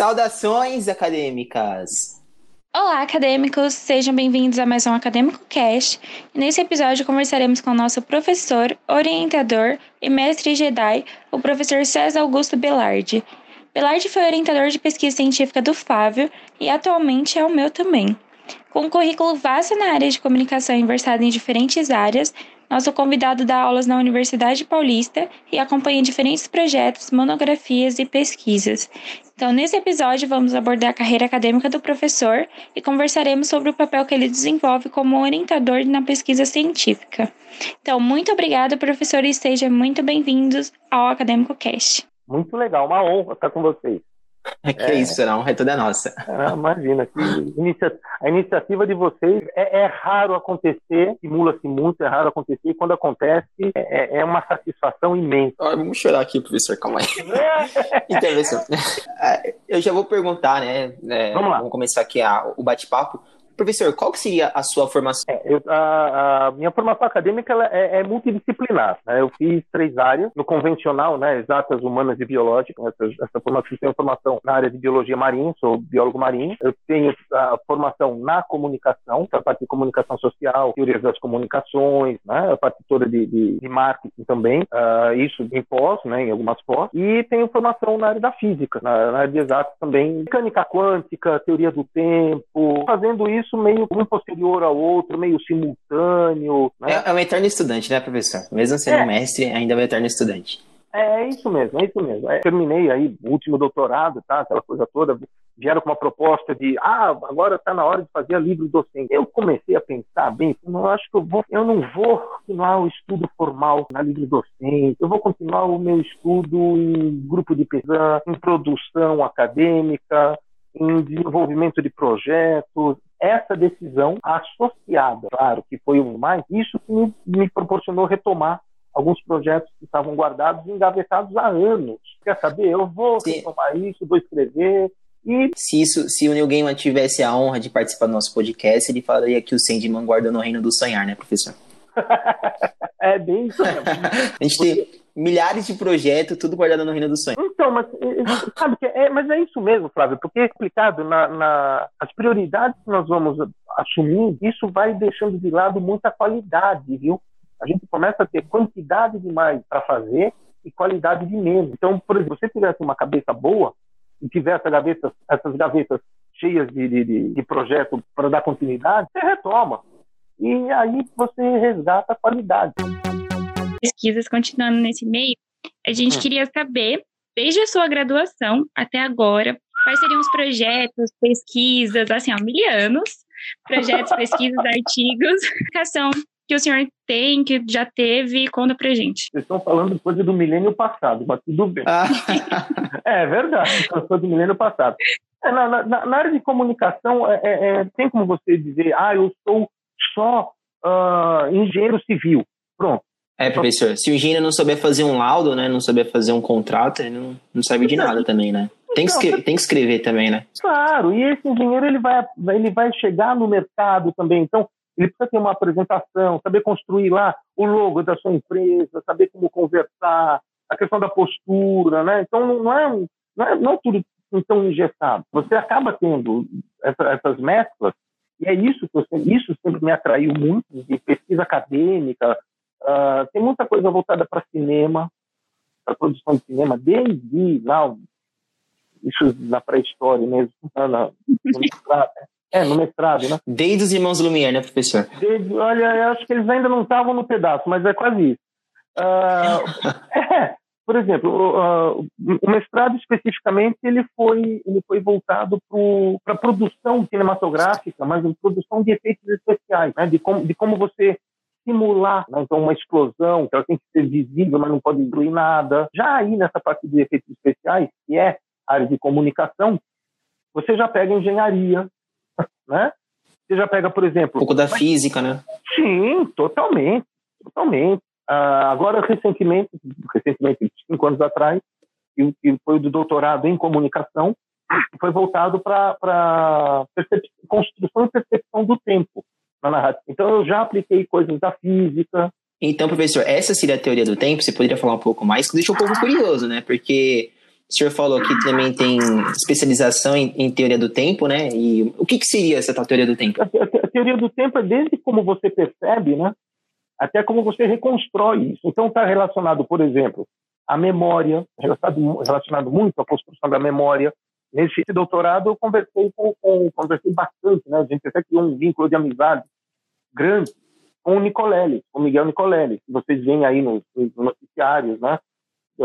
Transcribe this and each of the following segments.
Saudações acadêmicas! Olá, acadêmicos! Sejam bem-vindos a mais um Acadêmico Cast. Nesse episódio conversaremos com o nosso professor, orientador e mestre Jedi, o professor César Augusto Belardi. Belardi foi orientador de pesquisa científica do Fábio e atualmente é o meu também. Com um currículo vasto na área de comunicação e versado em diferentes áreas, nosso convidado dá aulas na Universidade Paulista e acompanha diferentes projetos, monografias e pesquisas. Então, nesse episódio, vamos abordar a carreira acadêmica do professor e conversaremos sobre o papel que ele desenvolve como orientador na pesquisa científica. Então, muito obrigada, professor, e sejam muito bem-vindos ao Acadêmico Cast. Muito legal, uma honra estar com vocês. É que é, isso, não, é toda nossa. Ah, imagina, inicia... a iniciativa de vocês é, é raro acontecer, simula-se muito, é raro acontecer, e quando acontece é, é uma satisfação imensa. Ah, vamos chorar aqui, professor, calma aí. Intervenção. É, eu já vou perguntar, né? É, vamos lá. Vamos começar aqui a, o bate-papo. Professor, qual seria a sua formação? É, eu, a, a, minha formação acadêmica é, é, multidisciplinar. Né? Eu fiz três áreas. No convencional, né, exatas, humanas e biológicas. Essa, essa formação, tenho formação na área de biologia marinha, sou biólogo marinho. Eu tenho a formação na comunicação, a parte de comunicação social, teorias das comunicações, né? a parte toda de, de, de marketing também. Uh, isso em pós, né, em algumas pós. E tenho formação na área da física, na, na área de exatas também. Mecânica quântica, teoria do tempo. Fazendo isso isso meio um posterior ao outro, meio simultâneo. Né? É, é um eterno estudante, né, professor? Mesmo sendo é. mestre, ainda é um eterno estudante. É, é isso mesmo, é isso mesmo. É, terminei aí o último doutorado, tá? Aquela coisa toda. Vieram com uma proposta de, ah, agora está na hora de fazer a livre docente. Eu comecei a pensar bem, eu acho que eu vou, eu não vou continuar o estudo formal na livre docente. Eu vou continuar o meu estudo em grupo de pesquisa, em produção acadêmica, em desenvolvimento de projetos, essa decisão associada, claro, que foi o mais, isso que me, me proporcionou retomar alguns projetos que estavam guardados e engavetados há anos. Quer saber? Eu vou retomar isso, vou escrever. E... Se, isso, se o Neil Gaiman tivesse a honra de participar do nosso podcast, ele falaria que o Sandman guarda no reino do sonhar, né, professor? É bem isso mesmo. a gente tem, milhares de projetos, tudo guardado no Reino do Sonho. Então, mas eh, eh, sabe que é, mas é isso mesmo, Flávio, porque é explicado na, na, as prioridades que nós vamos assumir, isso vai deixando de lado muita qualidade, viu? A gente começa a ter quantidade demais para fazer e qualidade de menos. Então, por exemplo, se você tivesse uma cabeça boa e tivesse gavetas, essas gavetas cheias de, de, de projeto para dar continuidade, você retoma. E aí você resgata a qualidade pesquisas, continuando nesse meio, a gente hum. queria saber, desde a sua graduação até agora, quais seriam os projetos, pesquisas, assim, ó, milianos, projetos, pesquisas, artigos, educação que o senhor tem, que já teve, conta pra gente. Vocês estão falando coisa do milênio passado, mas tudo bem. Ah. é verdade, coisa do milênio passado. É, na, na, na, área de comunicação, é, é, é, tem como você dizer, ah, eu sou só uh, engenheiro civil. Pronto. É, professor, se o engenheiro não souber fazer um laudo, né, não souber fazer um contrato, ele não, não serve de nada também, né? Tem que, escrever, tem que escrever também, né? Claro, e esse engenheiro ele vai, ele vai chegar no mercado também, então ele precisa ter uma apresentação, saber construir lá o logo da sua empresa, saber como conversar, a questão da postura, né? Então não é, não é, não é tudo tão engessado. Você acaba tendo essa, essas mesclas e é isso que eu, isso sempre me atraiu muito de pesquisa acadêmica, Uh, tem muita coisa voltada para cinema, para produção de cinema, desde lá, isso na pré-história mesmo, na, no mestrado, é, no mestrado, né? Desde os Irmãos Lumière, né, professor? Desde, olha, eu acho que eles ainda não estavam no pedaço, mas é quase isso. Uh, é, por exemplo, o mestrado especificamente ele foi ele foi voltado para a produção cinematográfica, mas produção de efeitos especiais, né? de, como, de como você simular né? então uma explosão, que ela tem que ser visível, mas não pode incluir nada. Já aí nessa parte de efeitos especiais, que é área de comunicação, você já pega engenharia, né? Você já pega, por exemplo... Um pouco da física, né? Sim, totalmente, totalmente. Uh, agora, recentemente, recentemente, cinco anos atrás, que, que foi do doutorado em comunicação, foi voltado para construção e percepção do tempo na narrativa. Então eu já apliquei coisas da física. Então, professor, essa seria a teoria do tempo? Você poderia falar um pouco mais? Que deixa um pouco curioso, né? Porque O senhor falou que também tem especialização em, em teoria do tempo, né? E o que, que seria essa teoria do tempo? A, a, a, teoria do tempo é desde como você percebe, né? Até como você reconstrói isso. Então está relacionado, por exemplo, à memória, relacionado, relacionado muito à construção da memória. Nesse doutorado eu conversei com, com conversei bastante, né? A gente até criou um vínculo de amizade grande com o Nicolelli, com o Miguel Nicolelli, que vocês veem aí nos, nos noticiários, né?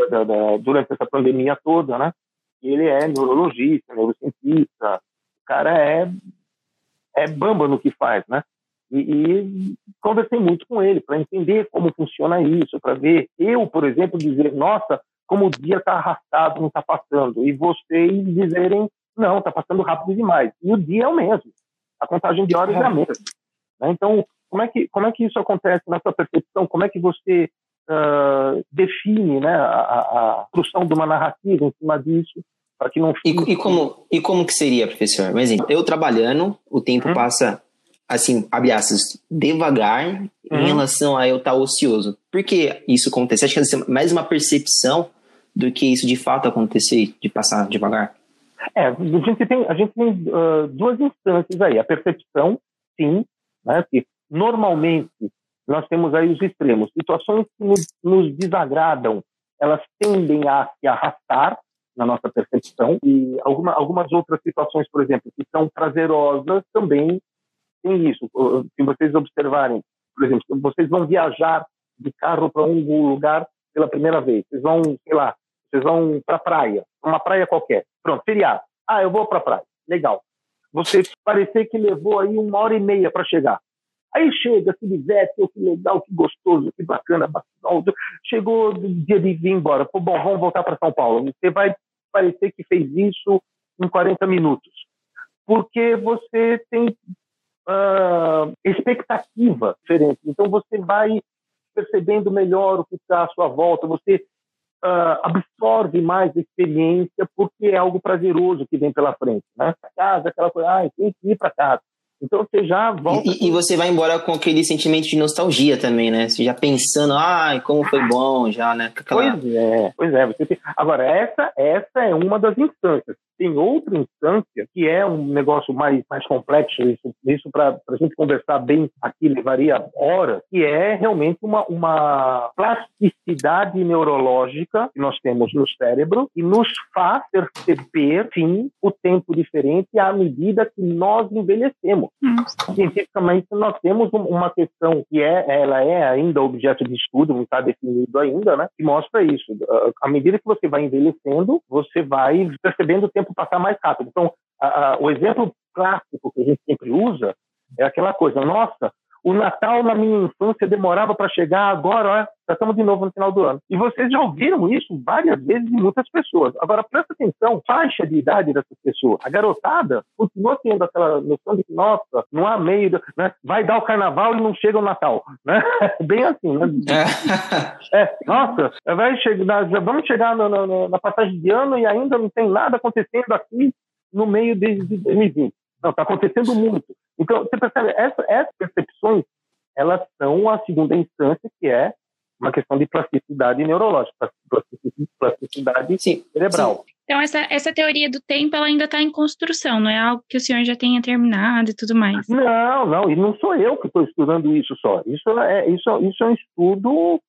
Da, da, durante essa pandemia toda, né? Ele é neurologista, neurocientista, o cara é é bamba no que faz, né? E, e conversei muito com ele para entender como funciona isso, para ver eu, por exemplo, dizer, nossa, como o dia está arrastado, não está passando, e vocês dizerem, não, está passando rápido demais. E o dia é o mesmo, a contagem de horas é a mesma. Né? Então, como é que como é que isso acontece na sua percepção? Como é que você uh, define, né, a, a construção de uma narrativa em cima disso? Para que não fique... e, e, como e como que seria, professor? Por exemplo, eu trabalhando, o tempo hum? passa assim, abre aspas, devagar hum. em relação a eu estar ocioso. Por que isso acontece? Acho que é mais uma percepção do que isso de fato acontecer, de passar devagar? É, a gente tem, a gente tem uh, duas instâncias aí. A percepção, sim, né, que normalmente nós temos aí os extremos. Situações que nos, nos desagradam, elas tendem a se arrastar na nossa percepção e alguma, algumas outras situações, por exemplo, que são prazerosas também tem isso. Se vocês observarem, por exemplo, vocês vão viajar de carro para um lugar pela primeira vez, vocês vão, sei lá, vocês vão para a praia, uma praia qualquer. Pronto, feriado. Ah, eu vou para a praia. Legal. Você parecer que levou aí uma hora e meia para chegar. Aí chega, se diverte, oh, que legal, que gostoso, que bacana, chegou o dia de vir embora. Pô, bom, vamos voltar para São Paulo. Você vai parecer que fez isso em 40 minutos. Porque você tem uh, expectativa diferente. Então você vai percebendo melhor o que está à sua volta, você uh, absorve mais a experiência porque é algo prazeroso que vem pela frente. Né? Casa, aquela coisa, ah, tem que ir para casa. Então você já volta. E, e, você vai embora com aquele sentimento de nostalgia também, né? Você já pensando, ai, como foi bom, já, né? Aquela... Pois é, pois é. Tem... Agora, essa, essa é uma das instâncias. Tem outra instância que é um negócio mais, mais complexo, isso, isso para a gente conversar bem aqui levaria horas, que é realmente uma, uma plasticidade neurológica que nós temos no cérebro e nos faz perceber, sim, o tempo diferente à medida que nós envelhecemos. Cientificamente, nós temos uma questão que é, ela é ainda objeto de estudo, não está definido ainda, né? Que mostra isso. À medida que você vai envelhecendo, você vai percebendo o tempo passar mais rápido. Então, a, a, o exemplo clássico que a gente sempre usa é aquela coisa, nossa, o Natal na minha infância demorava para chegar, agora ó, já estamos de novo no final do ano. E vocês já ouviram isso várias vezes de muitas pessoas. Agora, presta atenção, faixa de idade dessas pessoas. A garotada continua tendo aquela noção de que, nossa, não há meio, né? vai dar o carnaval e não chega o Natal. Né? Bem assim, né? É. é, nossa, vai chegar, vamos chegar no, na passagem de ano e ainda não tem nada acontecendo aqui no meio de 2020. Não, está acontecendo muito. Então, você percebe, essa, essas percepções, elas são a segunda instância, que é uma questão de plasticidade neurológica, plasticidade sim, cerebral. Sim. Então, essa, essa teoria do tempo ela ainda está em construção, não é algo que o senhor já tenha terminado e tudo mais? Não, não, e não sou eu que estou estudando isso só. Isso é, isso, isso é um estudo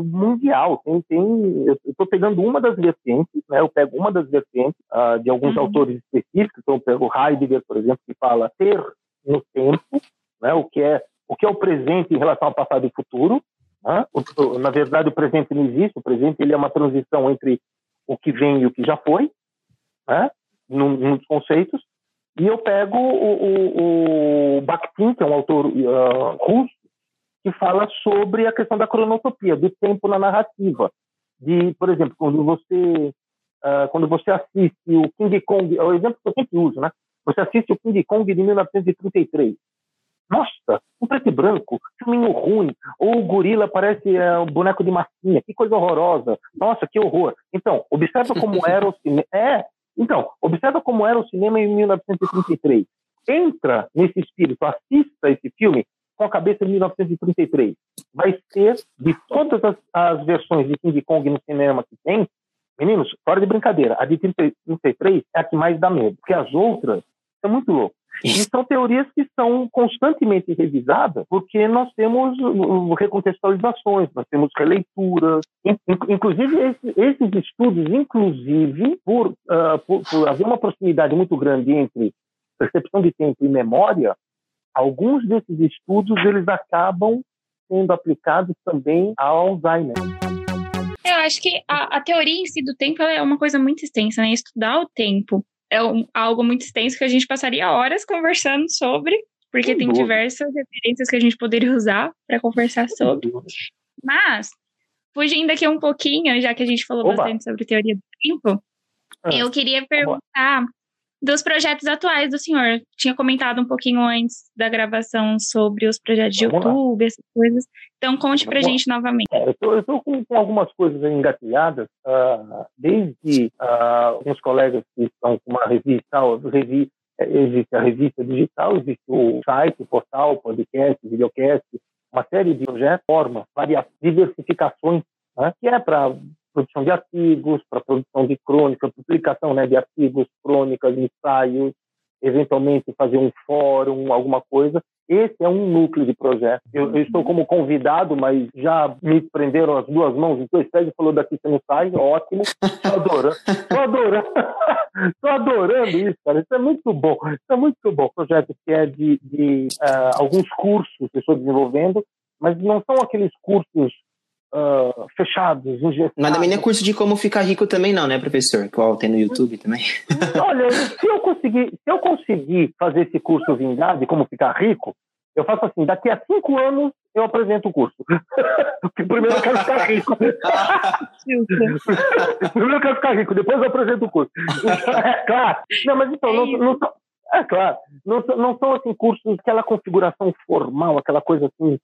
mundial. Tem, tem, eu estou pegando uma das vertentes, né, eu pego uma das vertentes uh, de alguns uhum. autores específicos, então eu pego Heidegger, por exemplo, que fala ter no tempo, né, o que é o que é o presente em relação ao passado e futuro. Né? O, na verdade, o presente não existe. O presente ele é uma transição entre o que vem e o que já foi, né? num, num dos conceitos. E eu pego o, o, o Bakhtin, que é um autor uh, russo, que fala sobre a questão da cronotopia, do tempo na narrativa. De, por exemplo, quando você uh, quando você assiste o King Kong, é o exemplo que eu sempre uso, né? Você assiste o King Kong de 1933. Nossa, um preto e branco, filminho ruim. Ou o gorila parece é, um boneco de massinha. Que coisa horrorosa. Nossa, que horror. Então, observa como era o cinema. É, então, observa como era o cinema em 1933. Entra nesse espírito, assista esse filme com a cabeça de 1933. Vai ser, de todas as, as versões de King Kong no cinema que tem, Meninos, fora de brincadeira, a de 30, 33 é a que mais dá medo, porque as outras são muito loucas. E são teorias que são constantemente revisadas, porque nós temos recontextualizações, nós temos releituras, inclusive esses estudos, inclusive por, uh, por, por haver uma proximidade muito grande entre percepção de tempo e memória, alguns desses estudos eles acabam sendo aplicados também ao Alzheimer. Eu acho que a, a teoria em si do tempo é uma coisa muito extensa, né? Estudar o tempo é um, algo muito extenso que a gente passaria horas conversando sobre, porque tem diversas referências que a gente poderia usar para conversar sobre. Mas, fugindo aqui um pouquinho, já que a gente falou Oba. bastante sobre teoria do tempo, ah. eu queria perguntar dos projetos atuais do senhor. Tinha comentado um pouquinho antes da gravação sobre os projetos de Vamos YouTube, lá. essas coisas. Então, conte para gente novamente. É, eu estou com, com, algumas coisas engatilhadas, uh, desde uh, alguns colegas que estão com uma revista, revi, é, existe a revista digital, existe o site, o portal, podcast, videocast, uma série de projetos, forma, várias diversificações, né, que é para produção de artigos, para produção de crônica, publicação né, de artigos, crônicas, ensaios, eventualmente fazer um fórum, alguma coisa. Esse é um núcleo de projeto. Eu, eu, estou como convidado, mas já me prenderam as duas mãos em dois pés e falou daqui você não sai, ótimo. Estou adorando. Estou adorando. Estou adorando isso, cara. Isso é muito bom. Isso é muito bom. Projeto que é de, de uh, alguns cursos que estou desenvolvendo, mas não são aqueles cursos uh, fechados, engessados. Mas também não é curso de como ficar rico também não, né, professor? Qual tem no YouTube também. Olha, se eu conseguir, se eu conseguir fazer esse curso vingar de como ficar rico, eu faço assim, daqui a cinco anos eu apresento o curso. Porque primeiro eu quero ficar rico. primeiro eu quero ficar rico, depois eu apresento o curso. É claro. Não, mas então, não, não, é claro, não, não são assim cursos, aquela configuração formal, aquela coisa assim,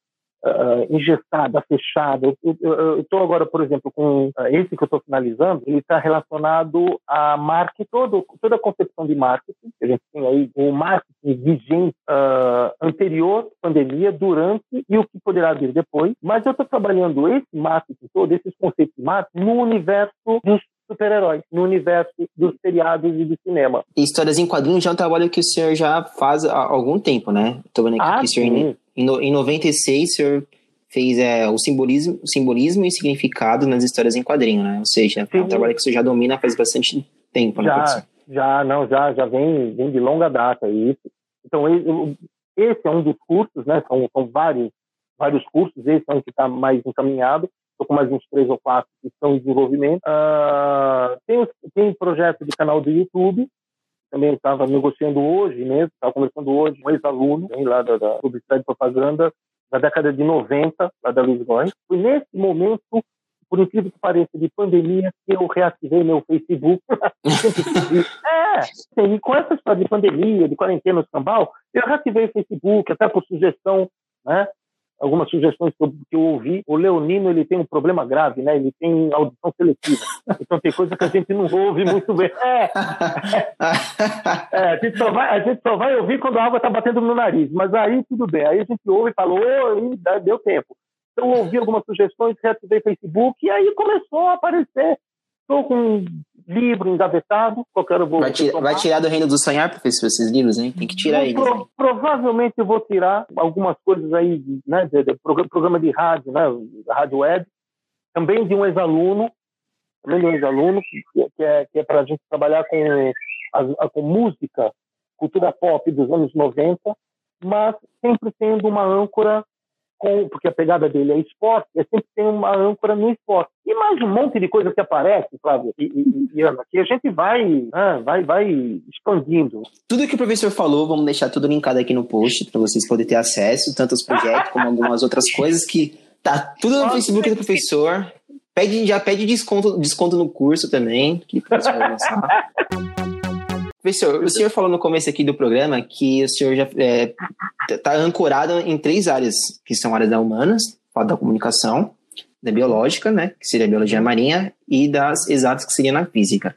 uh, engessada, fechada. Eu estou agora, por exemplo, com uh, esse que eu estou finalizando, ele está relacionado a marketing, todo, toda a concepção de marketing, a gente tem aí o marketing vigente uh, anterior à pandemia, durante e o que poderá vir depois, mas eu estou trabalhando esse marketing todo, esses conceitos de marketing, no universo dos super-heróis no universo dos seriados e do cinema. E histórias em quadrinhos já é um trabalho que o senhor já faz há algum tempo, né? Estou vendo aqui ah, que o senhor, em, em 96, o senhor fez é, o simbolismo, simbolismo e significado nas histórias em quadrinho, né? Ou seja, Sim. é um trabalho que você já domina faz bastante tempo, né, já, Já, não, já, já vem, vem de longa data isso. Então, esse é um dos cursos, né? São, são vários, vários cursos, esse é um que está mais encaminhado. Estou com mais uns três ou quatro que estão em desenvolvimento. Uh, tem, tem projeto de canal do YouTube, também estava negociando hoje mesmo, estava conversando hoje com um ex-aluno lá da, da, publicidade e propaganda da década de 90, lá da Luiz Góes. Foi nesse momento, por incrível que pareça, de pandemia, que eu reativei meu Facebook. é, e com essa história de pandemia, de quarentena escambau, eu reativei o Facebook, até por sugestão né, algumas sugestões que eu, que eu, ouvi. O leonino ele tem um problema grave, né? Ele tem audição seletiva. Então tem coisa que a gente não ouve muito bem. É, é, a, gente só vai, a gente só vai ouvir quando a água está batendo no nariz. Mas aí tudo bem. Aí a gente ouve e falou, oh, deu tempo. Então ouvi algumas sugestões, reativei Facebook e aí começou a aparecer. Estou com livro engavetado, qualquer vou vai, tira, vai, tirar do reino do sonhar, professor, esses livros, hein? Tem que tirar eles. Pro, provavelmente eu vou tirar algumas coisas aí, né, de, de, programa de rádio, né, rádio web, também de um ex-aluno, também de um ex-aluno, que, que, é, que é para a gente trabalhar com, a, com música, cultura pop dos anos 90, mas sempre tendo uma âncora com, porque a pegada dele é esporte, é sempre tem uma âncora no esporte. E mais um monte de coisa que aparece, Flávio e, e, e Ana, que a gente vai, né, vai, vai expandindo. Tudo que o professor falou, vamos deixar tudo linkado aqui no post para vocês poderem ter acesso, tanto aos projetos como algumas outras coisas que tá tudo no Facebook do professor. Pede, já pede desconto, desconto no curso também, que o professor vai lançar. Professor, o senhor falou no começo aqui do programa que o senhor já está é, tá ancorado em três áreas, que são áreas da humanas, da comunicação, da biológica, né, que seria a biologia marinha, e das exatas, que seria na física.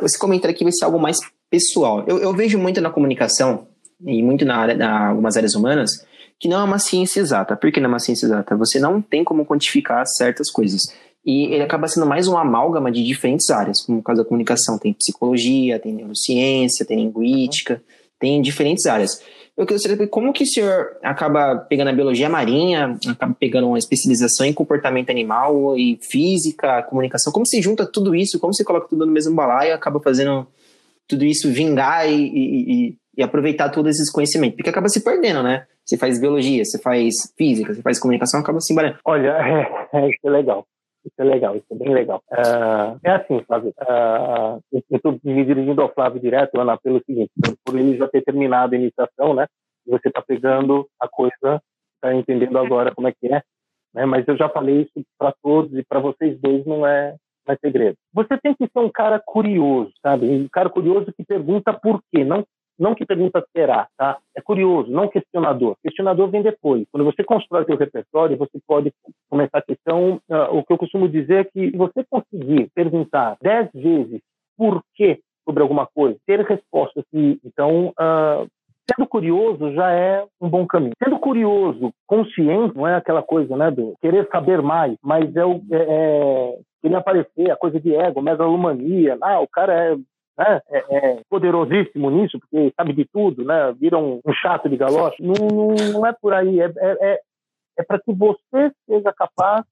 Esse comentário aqui vai ser algo mais pessoal. Eu, eu vejo muito na comunicação, e muito na área, na algumas áreas humanas, que não é uma ciência exata. Por que não é uma ciência exata? Você não tem como quantificar certas coisas. E ele acaba sendo mais uma amálgama de diferentes áreas, como no caso da comunicação, tem psicologia, tem neurociência, tem linguística, tem diferentes áreas. Eu queria saber como que o senhor acaba pegando a biologia marinha, acaba pegando uma especialização em comportamento animal e física, comunicação, como se junta tudo isso, como se coloca tudo no mesmo balaio e acaba fazendo tudo isso vingar e, e, e, aproveitar todos esses conhecimentos, porque acaba se perdendo, né? Você faz biologia, você faz física, você faz comunicação, acaba se embaralhando. Olha, é, é, isso é legal. Isso é legal, isso é bem legal. Uh, é assim, Flávio. Uh, eu estou me dirigindo ao Flávio direto, Ana, pelo seguinte: por ele já ter terminado a iniciação, né? Você está pegando a coisa, está entendendo agora como é que é. Né? Mas eu já falei isso para todos e para vocês dois não é, não é segredo. Você tem que ser um cara curioso, sabe? Um cara curioso que pergunta por quê, não não que pergunta será, tá? É curioso, não questionador. Questionador vem depois. Quando você constrói seu repertório, você pode começar a questão. Uh, o que eu costumo dizer é que você conseguir perguntar dez vezes por quê sobre alguma coisa, ter respostas que, então, uh, sendo curioso já é um bom caminho. Sendo curioso, consciente, não é aquela coisa, né, do querer saber mais, mas é o é, é, aparecer, a coisa de ego, megalomania, ah, o cara é né, é, é, poderosíssimo nisso, porque sabe de tudo, né, vira um, um chato de galocha. Não, não, não, é por aí, é, é, é, é para que você seja capaz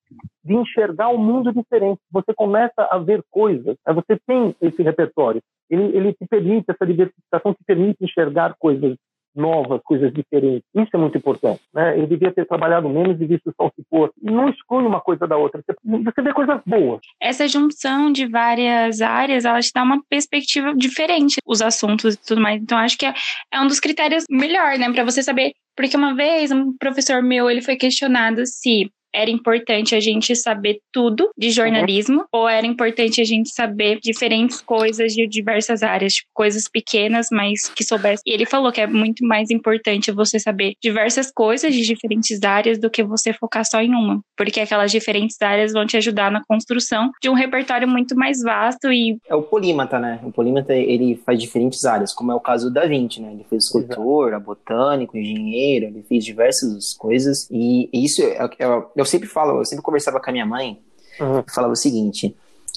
de enxergar um mundo diferente. Você começa a ver coisas, né, você tem esse repertório, ele, ele te permite, essa diversificação te permite enxergar coisas novas, coisas diferentes. Isso é muito importante. Né? Ele devia ter trabalhado menos e visto só o que for. Não exclui uma coisa da outra. Você vê coisas boas. Essa junção de várias áreas, ela te dá uma perspectiva diferente, os assuntos e tudo mais. Então, acho que é, é um dos critérios melhor, né? Para você saber. Porque uma vez, um professor meu, ele foi questionado se era importante a gente saber tudo de jornalismo uhum. ou era importante a gente saber diferentes coisas de diversas áreas, tipo, coisas pequenas, mas que soubesse. E ele falou que é muito mais importante você saber diversas coisas de diferentes áreas do que você focar só em uma, porque aquelas diferentes áreas vão te ajudar na construção de um repertório muito mais vasto e é o polímata, né? O polímata ele faz diferentes áreas, como é o caso do Da Vinci, né? Ele fez escultor, botânico, engenheiro, ele fez diversas coisas e isso é, é, é eu sempre falo, eu sempre conversava com a minha mãe, uhum. falava o seguinte: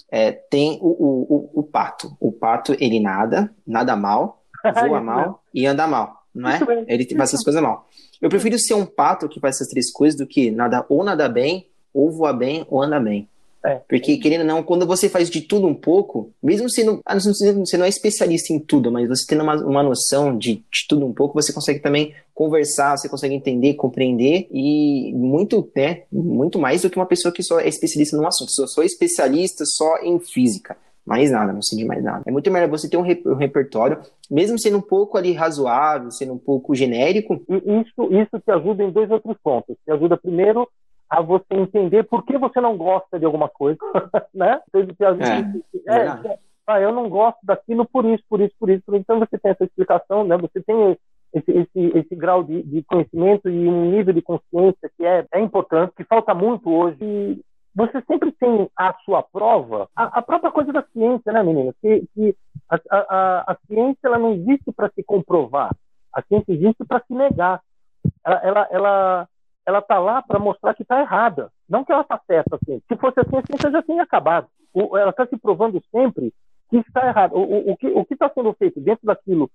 é, tem o, o, o, o, pato. O pato, ele nada, nada mal, voa mal e anda mal, não é? Ele faz essas coisas mal. Eu prefiro ser um pato que faz essas três coisas do que nada ou nada bem, ou voa bem, ou anda bem. É. Porque, querendo ou não, quando você faz de tudo um pouco, mesmo sendo. Ah, você não é especialista em tudo, mas você tendo uma, uma noção de, de tudo um pouco, você consegue também conversar, você consegue entender, compreender e muito, né, muito mais do que uma pessoa que só é especialista num assunto. Eu sou especialista só em física. Mais nada, não sei de mais nada. É muito melhor você ter um, rep um, repertório, mesmo sendo um pouco ali razoável, sendo um pouco genérico. Isso, isso te ajuda em dois outros pontos. Te ajuda primeiro a você entender por que você não gosta de alguma coisa, né? Então, é, é, é, ah, eu não gosto daquilo por isso, por isso, por isso. Então você tem essa explicação, né? Você tem esse, esse, esse grau de, de, conhecimento e um nível de consciência que é, é importante, que falta muito hoje. E você sempre tem a sua prova, a, a própria coisa da ciência, né, menina? Que, que a, a, a ciência ela não existe para se comprovar, a ciência existe para se negar. Ela, ela, ela ela está lá para mostrar que está errada. Não que ela está certa. Assim. Se fosse assim, a ciência já tinha acabado. O, ela está se provando sempre que está errado. O, o, o que está sendo feito dentro daquilo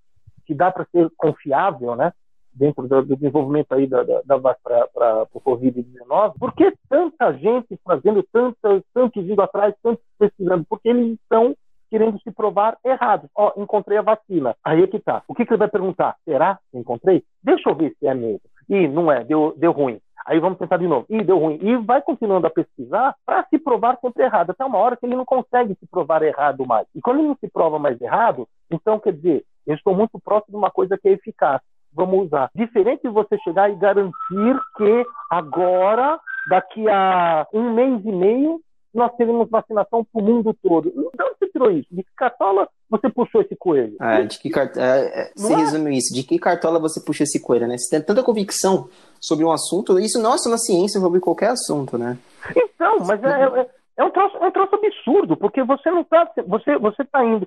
que dá para ser confiável, né? dentro do, do desenvolvimento aí da, da, da para o Covid-19, por que tanta gente fazendo tantos, indo atrás, tantos pesquisando? Porque eles estão querendo se provar errados. Ó, encontrei a vacina. Aí é que tá. O que, que ele vai perguntar? Será que encontrei? Deixa eu ver se é mesmo. E não é, deu, deu ruim. Aí vamos tentar de novo. E deu ruim. E vai continuando a pesquisar para se provar sempre errado. Até uma hora que ele não consegue se provar errado mais. E quando ele não se prova mais errado, então quer dizer, eu estou muito próximo de uma coisa que é eficaz. Vamos usar. Diferente de você chegar e garantir que agora, daqui a um mês e meio, nós teremos vacinação para o mundo todo. De onde você tirou isso? De que cartola você puxou esse coelho? É, de que cart... É, é, você é? resumiu isso. De que cartola você puxa esse coelho, né? Você tem tanta convicção sobre um assunto, isso não é só na ciência, sobre qualquer assunto, né? Então, mas é, é, é um, troço, é um troço absurdo, porque você não está. Você, você tá indo.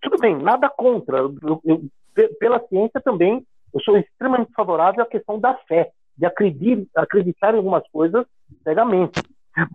Tudo bem, nada contra. Eu, eu, pela ciência também, eu sou extremamente favorável à questão da fé, de acreditar, acreditar em algumas coisas cegamente.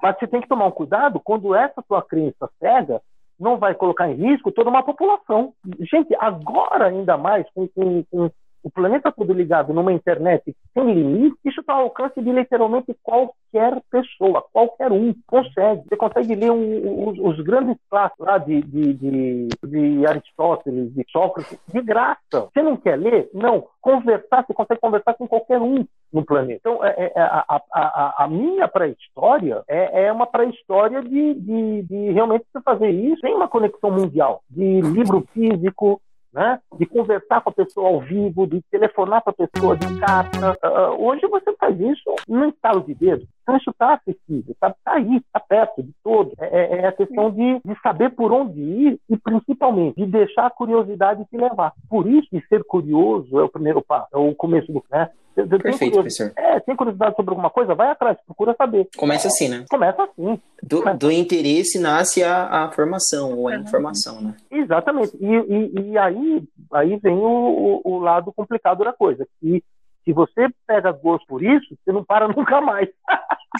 Mas você tem que tomar um cuidado quando essa tua crença cega não vai colocar em risco toda uma população. Gente, agora ainda mais com, com, com o planeta todo ligado numa internet sem limite, isso está ao alcance de literalmente qualquer pessoa, qualquer um consegue. Você consegue ler um, os, grandes clássicos lá de, de, de, de, Aristóteles, de Sócrates, de graça. Você não quer ler? Não. Conversar, você consegue conversar com qualquer um no planeta. Então, é, é, a, a, a, minha pré-história é, é, uma pré-história de, de, de realmente você fazer isso sem uma conexão mundial, de livro físico, né? de conversar com a pessoa ao vivo, de telefonar para a pessoa de carta. Uh, hoje você faz isso no estalo de dedo. Isso está acessível, está tá aí, está perto de todos. É, é, é, a questão de, de saber por onde ir e principalmente de deixar a curiosidade te levar. Por isso que ser curioso é o primeiro passo, é o começo do. Né? Perfeito, professor. É, tem curiosidade sobre alguma coisa? Vai atrás, procura saber. Começa assim, né? Começa assim. Do, do interesse nasce a, a formação ou a informação, né? Exatamente. E, e, e aí, aí vem o, o, o, lado complicado da coisa. Que se você pega gosto por isso, você não para nunca mais.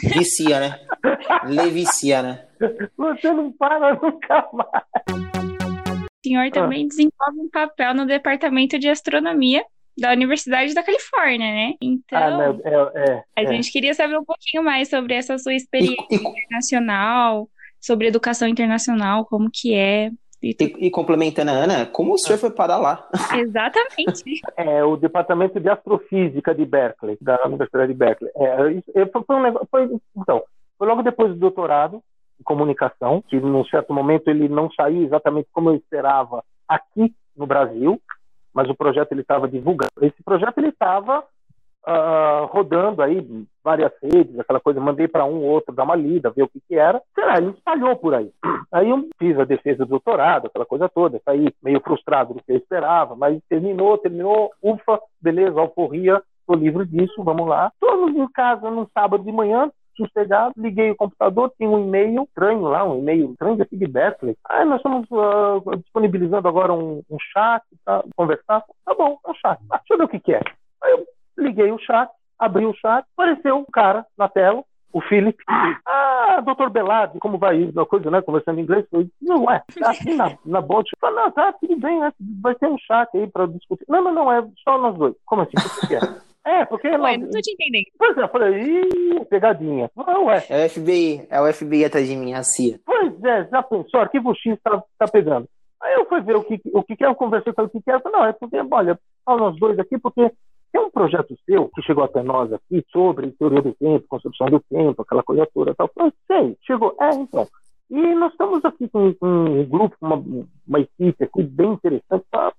Vicia, né? Levicia, né? Você não para nunca mais. O senhor também ah. desenvolve um papel no departamento de astronomia da Universidade da Califórnia, né? Então, ah, é, é, a é. gente queria saber um pouquinho mais sobre essa sua experiência e, e, internacional, sobre educação internacional, como que é. E, e, complementando a Ana, como o senhor foi parar lá? Exatamente. é o Departamento de Astrofísica de Berkeley, da Universidade de Berkeley. É, foi, um negócio, foi, então, foi logo depois do doutorado em comunicação, que num certo momento ele não saiu exatamente como eu esperava aqui no Brasil, mas o projeto ele estava divulgando. Esse projeto ele estava uh, rodando aí várias redes, aquela coisa, mandei para um ou outro dar uma lida, ver o que, que era. Será, ele espalhou por aí. Aí eu fiz a defesa do doutorado, aquela coisa toda, saí meio frustrado do que eu esperava, mas terminou, terminou, ufa, beleza, alforria, estou livre disso, vamos lá. Estou em casa no sábado de manhã, sossegado, liguei o computador, tinha um e-mail estranho lá, um e-mail estranho aqui de Berkeley. Ah, nós estamos uh, disponibilizando agora um, um chat para conversar. Tá bom, é um chat. Ah, deixa eu ver o que, que é. Aí eu liguei o chat, abri o chat, apareceu um cara na tela, o Philip. Ah, doutor Belardi, como vai isso? Uma coisa, né? Conversando em inglês. Eu, não, é, tá assim na, na bot. Falei, não, tá, tudo bem, né? Vai ter um chat aí para discutir. Não, não, não, é só nós dois. Como assim? O que é? É, porque. Ué, não, não tô te entendendo. Pois é, eu falei, ih, pegadinha. Ah, ué. É o FBI, é o FBI atrás de mim, a CIA. Pois é, já pensou, arquivo X tá, tá pegando. Aí eu fui ver o que, o que, que é, eu conversei com o que, que é. Falei, não, é porque, olha, fala nós dois aqui, porque tem um projeto seu que chegou até nós aqui sobre teoria do tempo, construção do tempo, aquela coisa toda. Tal. Eu falei, sei, chegou. É, então. E nós estamos aqui com, com um grupo, uma, uma equipe aqui bem interessante para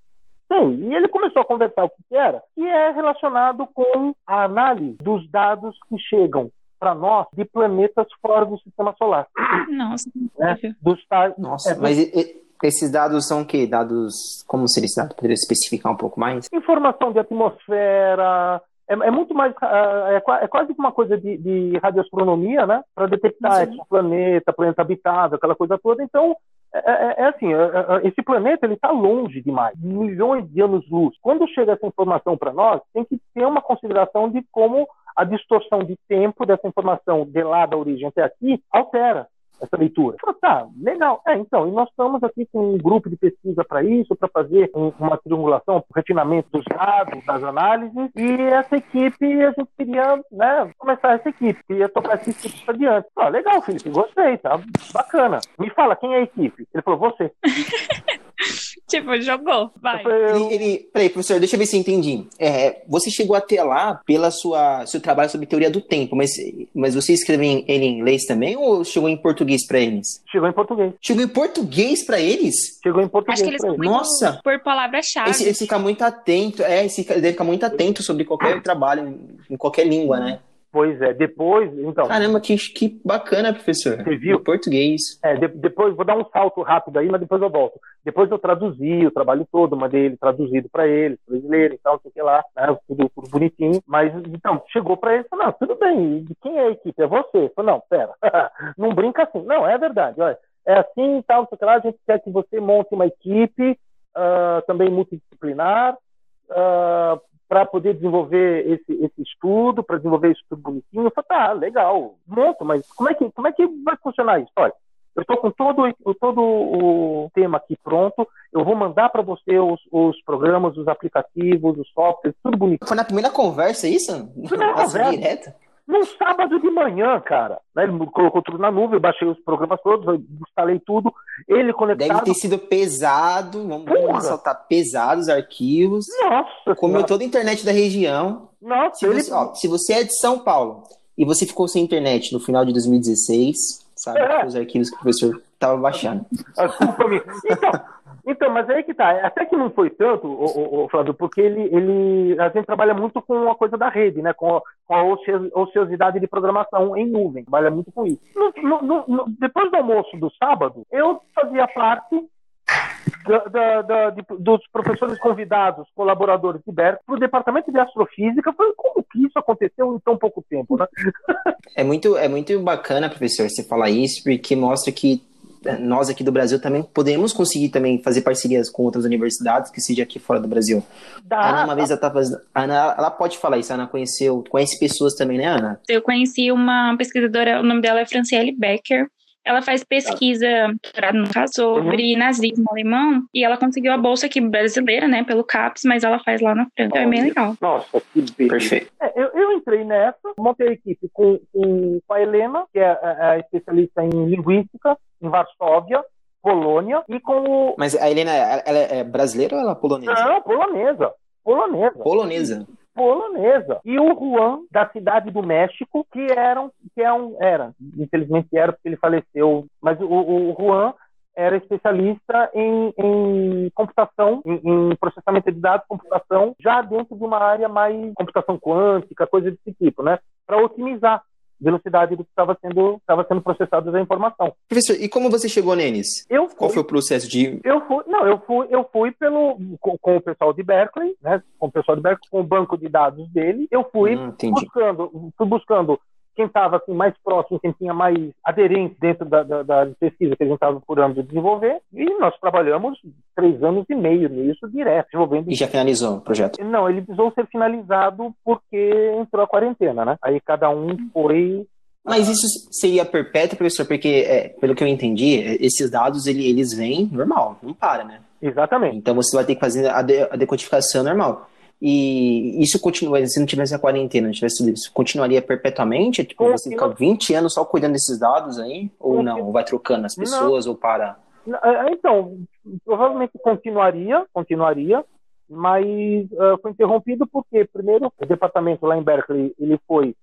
Sim, e ele começou a conversar o que era, que é relacionado com a análise dos dados que chegam para nós de planetas fora do sistema solar. Nossa, né? dos tar... Nossa, é, mas e, esses dados são o quê? Dados. Como seria esse dado? Poderia especificar um pouco mais? Informação de atmosfera, é, é, muito mais é, é, quase uma coisa de, de radioastronomia, né? Para detectar esse planeta, planeta habitado, aquela coisa toda. Então é, é, é, assim, é, é, esse planeta ele está longe demais, milhões de anos-luz. Quando chega essa informação para nós, tem que ter uma consideração de como a distorção de tempo dessa informação de lá da origem até aqui altera essa leitura. Falei, tá, legal. É, então, e nós estamos aqui com um grupo de pesquisa para isso, para fazer um, uma triangulação, um refinamento dos dados, das análises, e essa equipe, a gente queria né, começar essa equipe, queria tocar essa equipe para diante. Ah, legal, Felipe, gostei, tá bacana. Me fala, quem é a equipe? Ele falou, você. tipo, jogou, vai. Ele, ele, peraí, professor, deixa eu ver se eu entendi. É, você chegou até lá pela sua seu trabalho sobre teoria do tempo, mas, mas você escreveu ele em inglês também ou chegou em português para eles? Chegou em português. Chegou em português para eles? Chegou em português. Acho que eles são Nossa. por palavra-chave. Esse, esse fica muito atento, é, esse deve ficar muito atento sobre qualquer trabalho em, em qualquer língua, né? Pois é, depois, então. Caramba, que, que bacana, professor. Você viu? No português. É, de, depois, vou dar um salto rápido aí, mas depois eu volto. Depois eu traduzi o trabalho todo, mandei ele traduzido para eles, para eles lerem e tal, sei que lá, né, tudo, tudo, bonitinho. Mas, então, chegou para ele e falou: não, tudo bem, de quem é a equipe? É você. Falei, não, pera, não brinca assim. Não, é verdade, olha, é assim e tal, sei que lá, a gente quer que você monte uma equipe uh, também multidisciplinar. Uh, para poder desenvolver esse, esse estudo, para desenvolver isso tudo bonitinho. Eu falei, tá, legal, monto, mas como é que, como é que vai funcionar isso? Olha, eu estou com todo, todo o tema aqui pronto. Eu vou mandar para você os, os, programas, os aplicativos, os softwares, tudo bonito. Foi na primeira conversa isso? Primeira conversa. Direto? Num sábado de manhã, cara. Né? Ele colocou tudo na nuvem, eu baixei os programas todos, instalei tudo. Ele conectado. Deve ter sido pesado, vamos Porra. ressaltar, pesados os arquivos. Nossa. Comeu toda a internet da região. Nossa, se, ele... você, ó, se você é de São Paulo e você ficou sem internet no final de 2016, sabe? É. Os arquivos que o professor estava baixando. Então, então, mas aí que tá. Até que não foi tanto, o, o, Flávio, porque ele, ele, a gente trabalha muito com a coisa da rede, né? Com a, com a ociosidade de programação em nuvem. Trabalha muito com isso. No, no, no, depois do almoço do sábado, eu fazia parte da, da, da, de, dos professores convidados, colaboradores de Berkeley, para o departamento de astrofísica. Como que isso aconteceu em tão pouco tempo, né? É muito, é muito bacana, professor, você falar isso, porque mostra que nós aqui do Brasil também podemos conseguir também fazer parcerias com outras universidades que seja aqui fora do Brasil. Dá. A Ana, uma vez ela tava, Ana, ela pode falar isso, a Ana conheceu, conhece pessoas também, né, Ana? Eu conheci uma pesquisadora, o nome dela é Franciele Becker, ela faz pesquisa, no caso, sobre uhum. nazismo alemão, e ela conseguiu a bolsa aqui brasileira, né, pelo CAPES, mas ela faz lá na França. Então é bem legal. Nossa, que beleza. Perfeito. É, eu, eu, entrei nessa, montei a equipe com, com, com a Helena, que é a, a especialista em linguística, em Varsóvia, Polônia, e com o... Mas a Helena, ela é brasileira ou ela é polonesa? Não, polonesa. Polonesa. Polonesa polonesa. E o Juan, da cidade do México, que eram, que é um, era, infelizmente era porque ele faleceu, mas o, o Juan era especialista em, em computação, em, em, processamento de dados, computação, já dentro de uma área mais computação quântica, coisa desse tipo, né? Para otimizar velocidade do que estava sendo, estava sendo processado a informação. Professor, e como você chegou neles? Eu fui, Qual foi o processo de... Eu fui, não, eu fui, eu fui pelo, com, com, o pessoal de Berkeley, né, com o pessoal de Berkeley, com o banco de dados dele, eu fui hum, buscando, fui buscando quem estava assim, mais próximo, quem tinha mais aderente dentro da, da, da pesquisa que a gente estava procurando desenvolver. E nós trabalhamos três anos e meio nisso, direto, desenvolvendo. E já finalizou o projeto? Não, ele precisou ser finalizado porque entrou a quarentena, né? Aí cada um foi mas isso seria perpétuo, professor? Porque, é, pelo que eu entendi, esses dados ele, eles vêm normal, não para, né? Exatamente. Então você vai ter que fazer a, de, a decodificação normal. E isso continua, se não tivesse a quarentena, não tivesse isso, continuaria perpetuamente? Tipo, você fica 20 anos só cuidando desses dados aí? Ou não? Ou vai trocando as pessoas não. ou para? É, então, provavelmente continuaria, continuaria, mas uh, foi interrompido porque, primeiro, o departamento lá em Berkeley, ele foi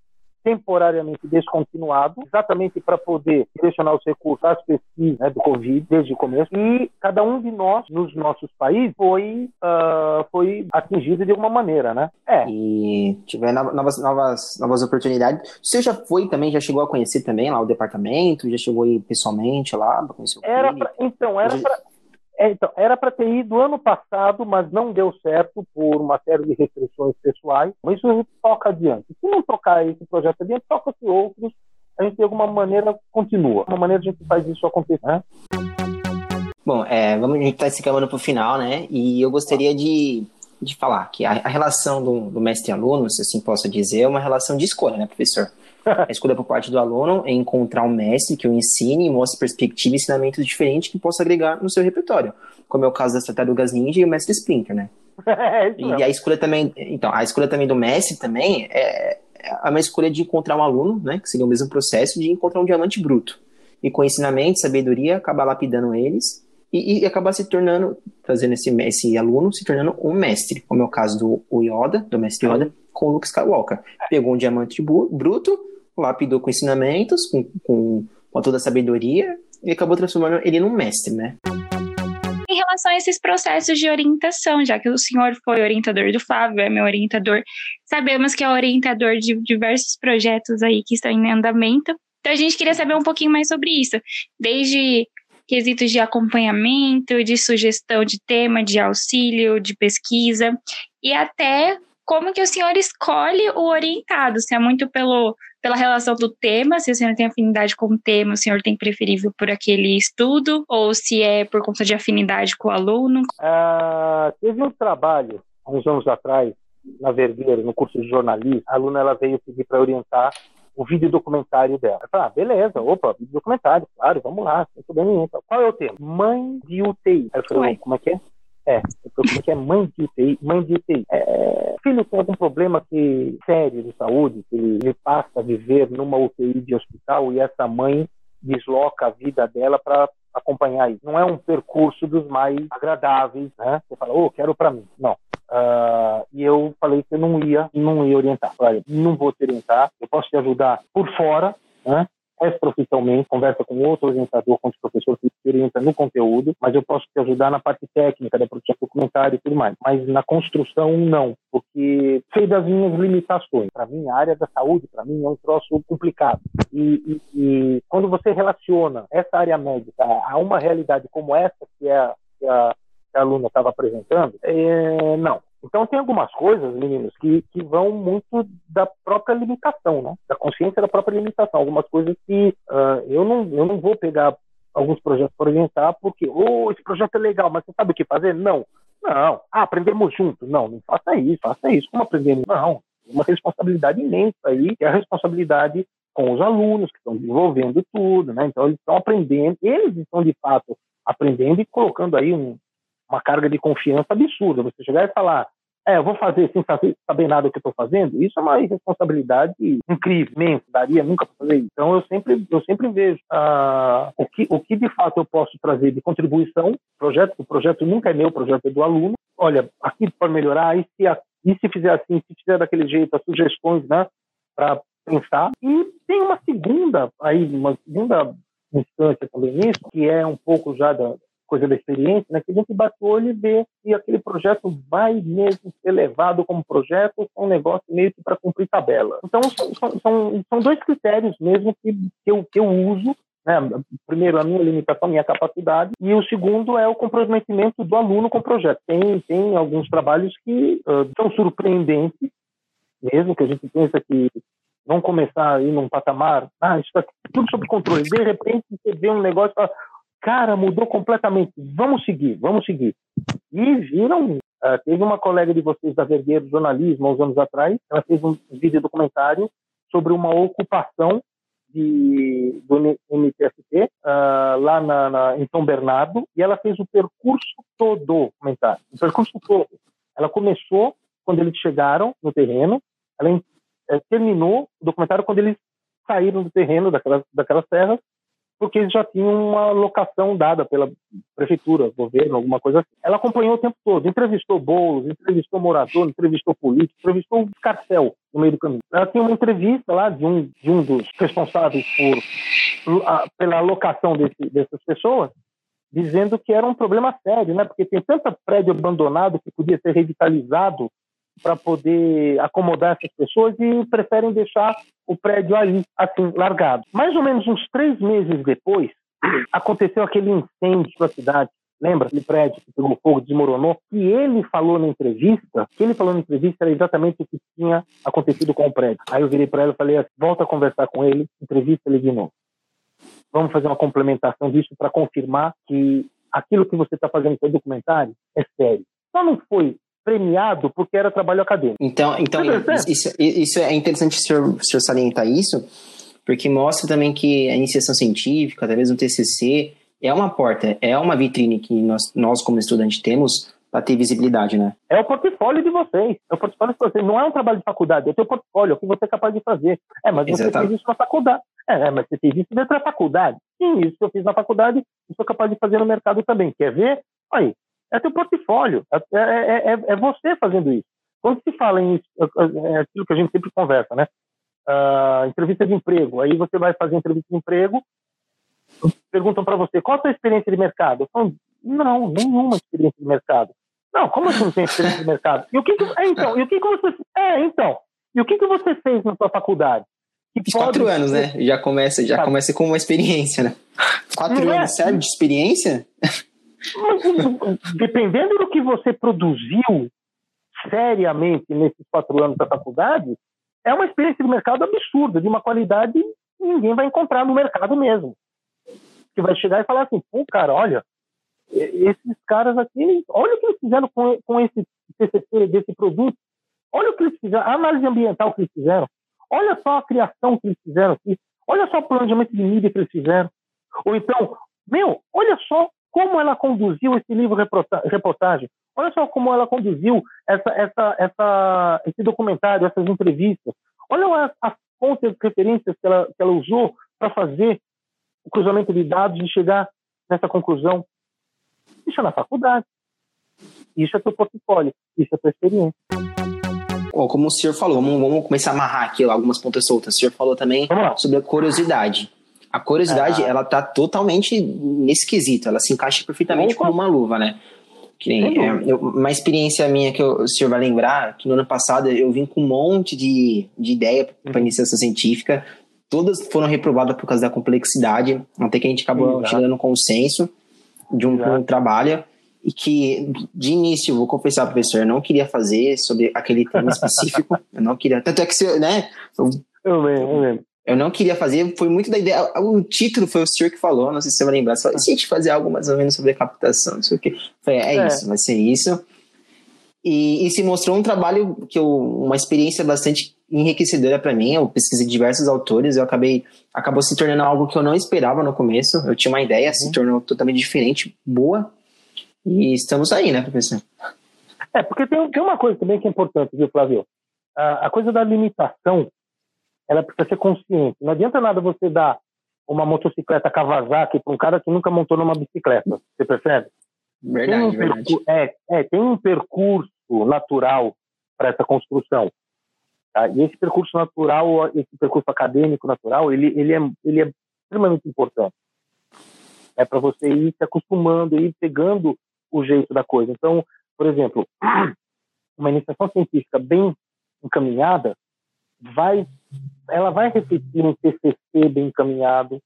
temporariamente descontinuado, exatamente para poder direcionar os recursos às pesquisas né, do Covid desde o começo. E cada um de nós, nos nossos países, foi, uh, foi atingido de alguma maneira, né? É. E tiver novas, novas, novas oportunidades. Senhor já foi também, já chegou a conhecer também lá o departamento? Já chegou aí pessoalmente lá para conhecer o era pra, Então, era para é, então, era para ter ido ano passado, mas não deu certo por uma série de restrições pessoais. Mas isso toca adiante. Se não tocar esse projeto adiante, toca-se outros. A gente, de alguma maneira, continua. De uma maneira, a gente faz isso acontecer. Né? Bom, é, vamos, a gente está se caminhando para o final, né? E eu gostaria de, de falar que a, a relação do, do mestre-aluno, se assim posso dizer, é uma relação de escolha, né, professor? A escolha por parte do aluno é encontrar um mestre que o ensine e mostre perspectiva e ensinamentos diferentes que possa agregar no seu repertório, como é o caso das tartarugas ninja e o mestre Splinter, né? É, e a escolha também, então, a escolha também do mestre também é, é uma escolha de encontrar um aluno, né, que seria o mesmo processo de encontrar um diamante bruto. E com ensinamento, sabedoria, acabar lapidando eles e, e acabar se tornando, trazendo esse, esse aluno, se tornando um mestre, como é o caso do Yoda, do mestre Yoda, com o Luke Skywalker. Pegou um diamante bruto, lapidou com ensinamentos, com, com, com toda a sabedoria, e acabou transformando ele num mestre, né? Em relação a esses processos de orientação, já que o senhor foi orientador do Flávio, é meu orientador, sabemos que é orientador de diversos projetos aí que estão em andamento. Então a gente queria saber um pouquinho mais sobre isso, desde quesitos de acompanhamento, de sugestão de tema, de auxílio, de pesquisa, e até como que o senhor escolhe o orientado, se é muito pelo pela relação do tema, se o senhor tem afinidade com o tema, o senhor tem preferível por aquele estudo, ou se é por conta de afinidade com o aluno? Uh, teve um trabalho, uns anos atrás, na Vergueiro, no curso de jornalismo, a aluna ela veio pedir para orientar o vídeo documentário dela. Eu falei, ah, beleza, opa, vídeo documentário, claro, vamos lá, sem problema nenhum. Qual é o tema? Mãe de UTI. Aí eu falei, como é que é? É, é que é mãe de UTI? Mãe de UTI. É, filho tem algum problema que, sério de saúde, ele, passa a viver numa UTI de hospital e essa mãe desloca a vida dela para acompanhar isso. Não é um percurso dos mais agradáveis, né? Você fala, oh, quero para mim. Não. Uh, e eu falei que eu não ia, não ia orientar. Falei, não vou te orientar, eu posso te ajudar por fora, né? Profissionalmente, conversa com outro orientador, com o professor que orienta no conteúdo, mas eu posso te ajudar na parte técnica da produção documentário e tudo mais. Mas na construção, não, porque sei das minhas limitações. Para mim, a área da saúde, para mim, é um troço complicado. E, e, e, quando você relaciona essa área médica a uma realidade como essa que, é, que a, que a aluna estava apresentando, é, não. Então tem algumas coisas, meninos, que, que vão muito da própria limitação, né? Da consciência da própria limitação. Algumas coisas que uh, eu, não, eu não vou pegar alguns projetos para orientar porque, oh, esse projeto é legal, mas você sabe o que fazer? Não. Não. Ah, aprendemos juntos. Não, não faça isso, faça isso. Como aprendemos? Não. Uma responsabilidade imensa aí, que é a responsabilidade com os alunos que estão desenvolvendo tudo, né? Então eles estão aprendendo, eles estão de fato aprendendo e colocando aí um, uma carga de confiança absurda. Você chegar e falar, é, eu vou fazer sem saber, nada do que estou fazendo, isso é uma responsabilidade incrível, imensa, daria nunca para fazer isso. Então eu sempre, eu sempre vejo uh, o, que, o que de fato eu posso trazer de contribuição, projeto, o projeto nunca é meu, o projeto é do aluno. Olha, aqui para melhorar, e se, e se fizer assim, se fizer daquele jeito, as sugestões, né, para pensar. E tem uma segunda, aí, uma segunda instância também nisso, que é um pouco já da, coisa da experiência, né, que a gente bate o olho e vê se aquele projeto vai mesmo ser levado como projeto ou é um negócio meio que para cumprir tabela. Então, são, são, são dois critérios mesmo que, que, eu, que eu uso né? Primeiro, a minha limitação, a minha capacidade, e o segundo é o comprometimento do aluno com o projeto. Tem, tem alguns trabalhos que uh, são surpreendentes, mesmo que a gente pensa que vão começar a ir num patamar, ah, isso está tudo sob controle. De repente, você vê um negócio e fala, cara, mudou completamente. Vamos seguir, vamos seguir. E viram, uh, teve uma colega de vocês da Vergueiro Jornalismo, há uns anos atrás, ela fez um vídeo documentário sobre uma ocupação de, do MTST uh, ah, lá na, na, em São Bernardo e ela fez o percurso todo documentário. O percurso todo. Ela começou quando eles chegaram no terreno, ela é, terminou o documentário quando eles saíram do terreno daquelas, daquelas terras porque eles já tinham uma locação dada pela prefeitura, governo, alguma coisa assim. Ela acompanhou o tempo todo, entrevistou bolos, entrevistou morador, entrevistou político, entrevistou o Carcel no meio do caminho. Ela tinha uma entrevista lá de um, de um dos responsáveis por, pela alocação desse, dessas pessoas, dizendo que era um problema sério, né? Porque tem tanto prédio abandonado que podia ser revitalizado para poder acomodar essas pessoas e preferem deixar o prédio aí, assim, largado. Mais ou menos uns três meses depois, aconteceu aquele incêndio na cidade. Lembra aquele prédio que pegou fogo, desmoronou? E ele falou na entrevista, o que ele falou na entrevista era exatamente o que tinha acontecido com o prédio. Aí eu virei para ela e falei assim, volta a conversar com ele, entrevista ele de novo. Vamos fazer uma complementação disso para confirmar que aquilo que você está fazendo no seu documentário é sério. Só não foi premiado porque era trabalho acadêmico. Então, então isso, isso é interessante o senhor, o senhor salientar isso, porque mostra também que a iniciação científica, até mesmo o TCC, é uma porta, é uma vitrine que nós, nós como estudantes temos para ter visibilidade, né? É o portfólio de vocês. É o portfólio de vocês. Não é um trabalho de faculdade, é o teu portfólio, é o que você é capaz de fazer. É, mas você Exatamente. fez isso na faculdade. É, é, mas você fez isso dentro da faculdade. Sim, isso que eu fiz na faculdade, eu sou capaz de fazer no mercado também. Quer ver? Aí, é teu portfólio, é, é, é, é, você fazendo isso. Quando se fala em é aquilo que a gente sempre conversa, né? Uh, entrevista de emprego, aí você vai fazer entrevista de emprego, perguntam para você qual a sua experiência de mercado. Eu falo, não, nenhuma experiência de mercado. Não, como assim não tem experiência de mercado? E o que, que é, então, e o que, que você é então? E o que, que você fez na sua faculdade? Que Quatro anos, né? Já começa, já começa com uma experiência, né? Quatro não anos, é? sério, de experiência? Dependendo do que você produziu seriamente nesses quatro anos da faculdade, é uma experiência de mercado absurda, de uma qualidade que ninguém vai encontrar no mercado mesmo. Que vai chegar e falar assim, pô, cara, olha, esses caras aqui, olha o que eles fizeram com, com esse TCC, desse produto. Olha o que eles fizeram, a análise ambiental que eles fizeram. Olha só a criação que eles fizeram aqui. Olha só o planejamento de mídia que eles fizeram. Ou então, meu, olha só como ela conduziu esse livro reportagem. Olha só como ela conduziu essa, essa, essa, esse documentário, essas entrevistas. Olha as, as fontes, as referências que ela, que ela usou para fazer o cruzamento de dados e chegar nessa conclusão. Isso é na faculdade. Isso é teu portfólio. Isso é tua experiência. como o senhor falou, vamos, vamos, começar a amarrar aqui algumas pontas soltas. O senhor falou também sobre a curiosidade. A curiosidade, ah. ela tá totalmente nesse quesito. Ela se encaixa perfeitamente como uma luva, né? Que nem, é, eu, uma experiência minha que eu, o senhor vai lembrar, que no ano passado eu vim com um monte de, de ideia para iniciação científica, todas foram reprovadas por causa da complexidade, até que a gente acabou Exato. chegando no consenso de um, um, trabalho, e que de início, vou confessar, professor, eu não queria fazer sobre aquele tema específico, eu não queria, tanto é que, se, né, eu, eu lembro, eu lembro. Eu não queria fazer, foi muito da ideia. O título foi o senhor que falou, não sei se você vai lembrar. Você falou, se a gente fazer algo mais ou menos sobre a captação, não sei o quê. Falei, é, é, isso, vai ser isso. E, e se mostrou um trabalho que eu, uma experiência bastante enriquecedora para mim. Eu pesquisei diversos autores, eu acabei acabou se tornando algo que eu não esperava no começo. Eu tinha uma ideia, uhum. se tornou totalmente diferente, boa. E estamos aí, né, professor? É, porque tem, tem uma coisa também que é importante, viu, Flávio? A, a coisa da limitação ela precisa ser consciente. Não adianta nada você dar uma motocicleta Kawasaki para um cara que nunca montou numa bicicleta. Você percebe? Verdade, tem um verdade. É, é, tem um percurso natural para essa construção. Tá? E esse percurso natural, esse percurso acadêmico natural, ele, ele, é, ele é extremamente importante. É para você ir se acostumando, ir pegando o jeito da coisa. Então, por exemplo, uma iniciação científica bem encaminhada vai ela vai refletir um TCC bem encaminhado,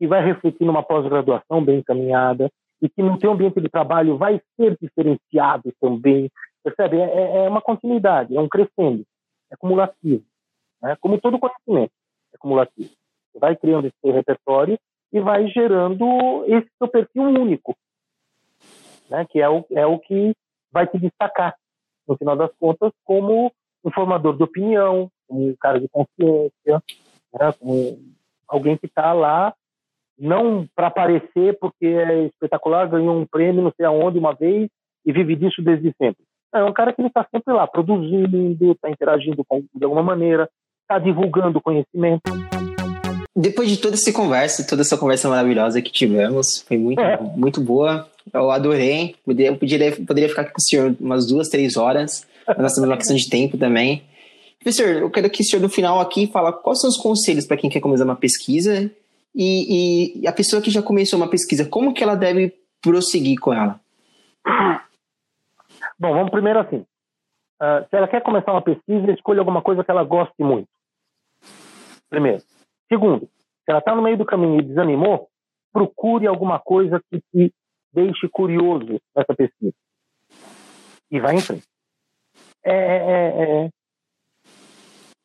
e vai refletir numa pós-graduação bem encaminhada, e que no seu ambiente de trabalho vai ser diferenciado também. Percebe? É, é, é uma continuidade, é um crescendo, é cumulativo. Né? Como todo conhecimento, é cumulativo. Você vai criando esse seu repertório e vai gerando esse seu perfil único, né? que é o, é o que vai te destacar, no final das contas, como um formador de opinião, como um cara de consciência, né, como alguém que está lá não para aparecer porque é espetacular, ganhou um prêmio não sei aonde uma vez e vive disso desde sempre. É um cara que está sempre lá, produzindo, está interagindo com, de alguma maneira, está divulgando conhecimento. Depois de toda essa conversa, toda essa conversa maravilhosa que tivemos, foi muito, é. muito boa. Eu adorei. Poderia, poderia, poderia ficar aqui com o senhor umas duas, três horas. Nós temos uma questão de tempo também. Professor, eu quero que o senhor no final aqui fala quais são os conselhos para quem quer começar uma pesquisa e, e, a pessoa que já começou uma pesquisa, como que ela deve prosseguir com ela? Bom, vamos primeiro assim. Uh, se ela quer começar uma pesquisa, escolha alguma coisa que ela goste muito. Primeiro. Segundo, se ela está no meio do caminho e desanimou, procure alguma coisa que te deixe curioso nessa pesquisa. E vai em frente. É, é, é,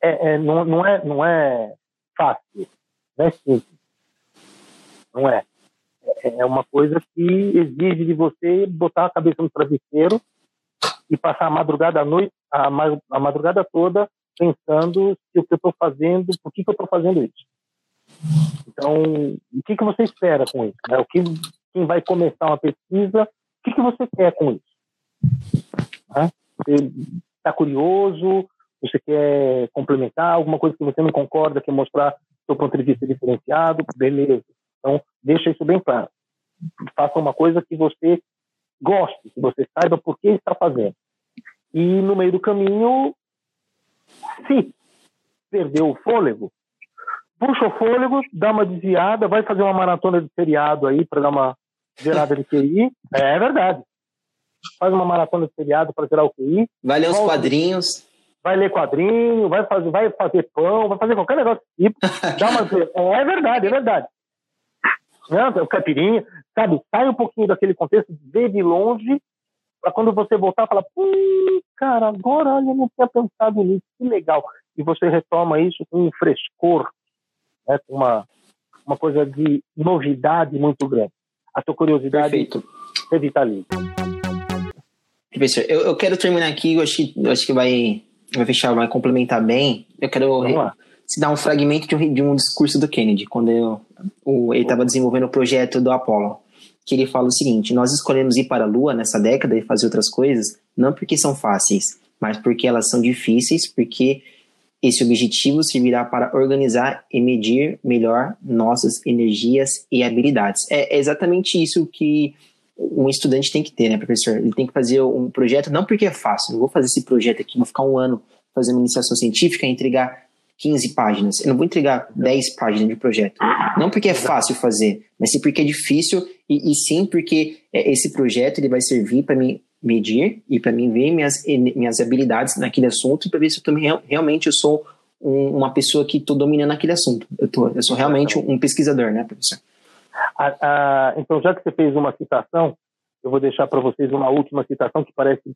é, é, não, não, é, não é fácil, não é simples. Não é. É, é uma coisa que exige de você botar a cabeça no travesseiro e passar a madrugada à noite, a, a madrugada toda pensando se o que eu estou fazendo, por que, que eu estou fazendo isso. Então, o que, que você espera com isso? Né? O que, quem vai começar uma pesquisa, o que, que você quer com isso? Né? Você está curioso? Você quer complementar, alguma coisa que você não concorda, quer mostrar seu ponto de vista diferenciado, beleza. Então, deixa isso bem claro. Faça uma coisa que você goste, que você saiba por que está fazendo. E no meio do caminho, se perdeu o fôlego, puxa o fôlego, dá uma desviada, vai fazer uma maratona de feriado aí para dar uma gerada de QI. É verdade. Faz uma maratona de feriado para gerar o QI. Vai ler os quadrinhos vai ler quadrinho, vai fazer, vai fazer pão, vai fazer qualquer negócio tipo. Dá uma... é verdade, é verdade. Não, o caipirinha, sabe? Sai um pouquinho daquele contexto, vê de longe, para quando você voltar, falar, cara, agora olha, eu não tinha pensado nisso, que legal. E você retoma isso com um frescor, né, com uma, uma coisa de novidade muito grande. A sua curiosidade Perfeito. revitaliza. Professor, eu, eu quero terminar aqui, eu acho, eu acho que vai fechar, vai complementar bem, eu quero se dar um fragmento de um, de um discurso do Kennedy, quando eu, o, ele estava desenvolvendo o projeto do Apollo, que ele fala o seguinte: nós escolhemos ir para a Lua nessa década e fazer outras coisas, não porque são fáceis, mas porque elas são difíceis, porque esse objetivo servirá para organizar e medir melhor nossas energias e habilidades. É exatamente isso que um estudante tem que ter, né, professor? Ele tem que fazer um projeto, não porque é fácil, não vou fazer esse projeto aqui, vou ficar um ano fazendo iniciação científica e entregar 15 páginas. Eu não vou entregar 10 páginas de projeto. Não porque é fácil fazer, mas sim porque é difícil e, e sim porque é, esse projeto ele vai servir para mim medir e para mim ver minhas, minhas habilidades naquele assunto e para ver se eu também realmente eu sou um, uma pessoa que estou dominando aquele assunto. Eu, tô, eu sou realmente um, um pesquisador, né, professor? Ah, ah, então, já que você fez uma citação, eu vou deixar para vocês uma última citação que parece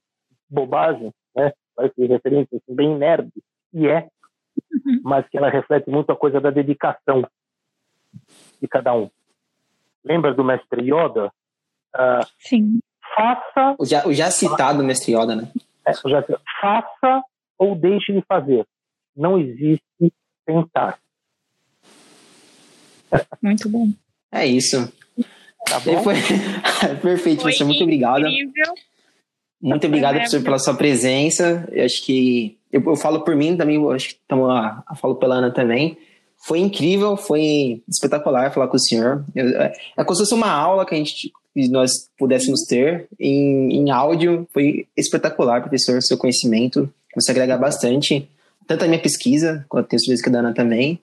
bobagem, né? parece referência assim, bem nerd, e é, uhum. mas que ela reflete muito a coisa da dedicação de cada um. Lembra do mestre Yoda? Uh, Sim. Faça. O já, o já citado mestre Yoda, né? É, já, faça ou deixe de fazer. Não existe tentar. Muito bom. É isso. Tá bom? Foi... Perfeito, Foi Muito obrigado. Muito obrigado, professor, pela sua presença. Eu acho que eu, eu, falo por mim também, eu acho que tamo, eu falo pela Ana também. Foi incrível, foi espetacular falar com o senhor. Eu, é, é como se fosse uma aula que a gente nós pudéssemos ter em, em áudio. Foi espetacular, professor, seu conhecimento. Você agrega bastante, tanto a minha pesquisa, quanto tenho certeza que a Dana também.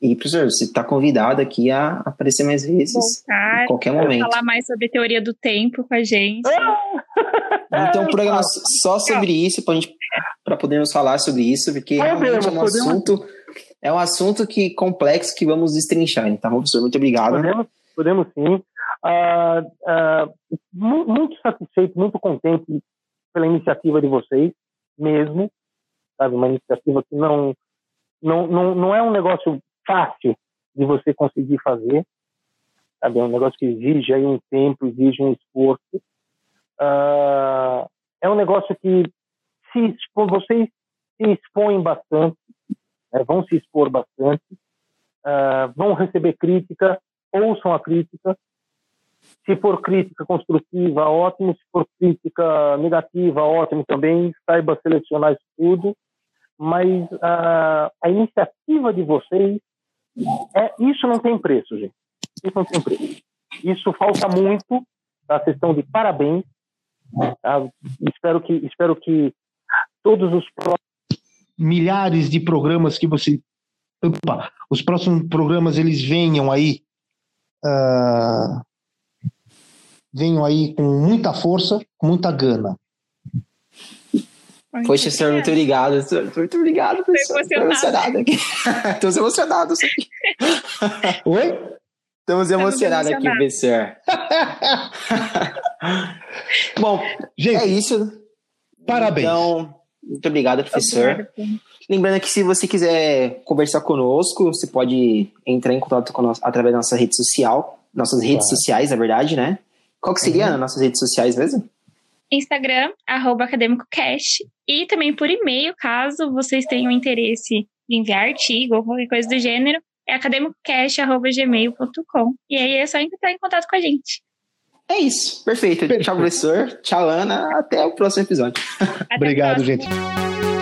E, professor, você está convidado aqui a aparecer mais vezes. Voltar, qualquer momento. falar mais sobre teoria do tempo com a gente. Ter um programa só sobre isso, para podermos falar sobre isso, porque realmente é um assunto. É um assunto que complexo que vamos destrinchar. Então, professor, muito obrigado. Podemos, podemos sim. Uh, uh, muito satisfeito, muito contente pela iniciativa de vocês, mesmo. Sabe, uma iniciativa que não, não, não, não é um negócio fácil de você conseguir fazer. Sabe? É um negócio que exige aí um tempo, exige um esforço. Uh, é um negócio que se vocês se expõem bastante, né? vão se expor bastante, uh, vão receber crítica, ouçam a crítica. Se for crítica construtiva, ótimo. Se for crítica negativa, ótimo também. Saiba selecionar isso tudo. Mas uh, a iniciativa de vocês é, isso não tem preço, gente. Isso não tem preço. Isso falta muito. Tá? Vocês de parabéns. Tá? Espero que espero que todos os milhares de programas que você Opa, os próximos programas eles venham aí uh, venham aí com muita força, com muita gana. Poxa, senhor, muito obrigado. Muito obrigado, pessoal. Estou emocionado aqui. Estamos emocionados aqui. Oi? Estamos emocionados aqui, professor. Bom, gente, é isso. Parabéns. Então, muito obrigado, professor. Lembrando que se você quiser conversar conosco, você pode entrar em contato conosco através da nossa rede social, nossas redes claro. sociais, na verdade, né? Qual que seria uhum. as nossas redes sociais mesmo? Instagram, arroba acadêmicocast, e também por e-mail, caso vocês tenham interesse em enviar artigo ou qualquer coisa do gênero, é academicocast.gmail.com. E aí é só entrar em contato com a gente. É isso, perfeito. perfeito. Tchau, professor. Tchau, Ana. Até o próximo episódio. Até Obrigado, próximo. gente.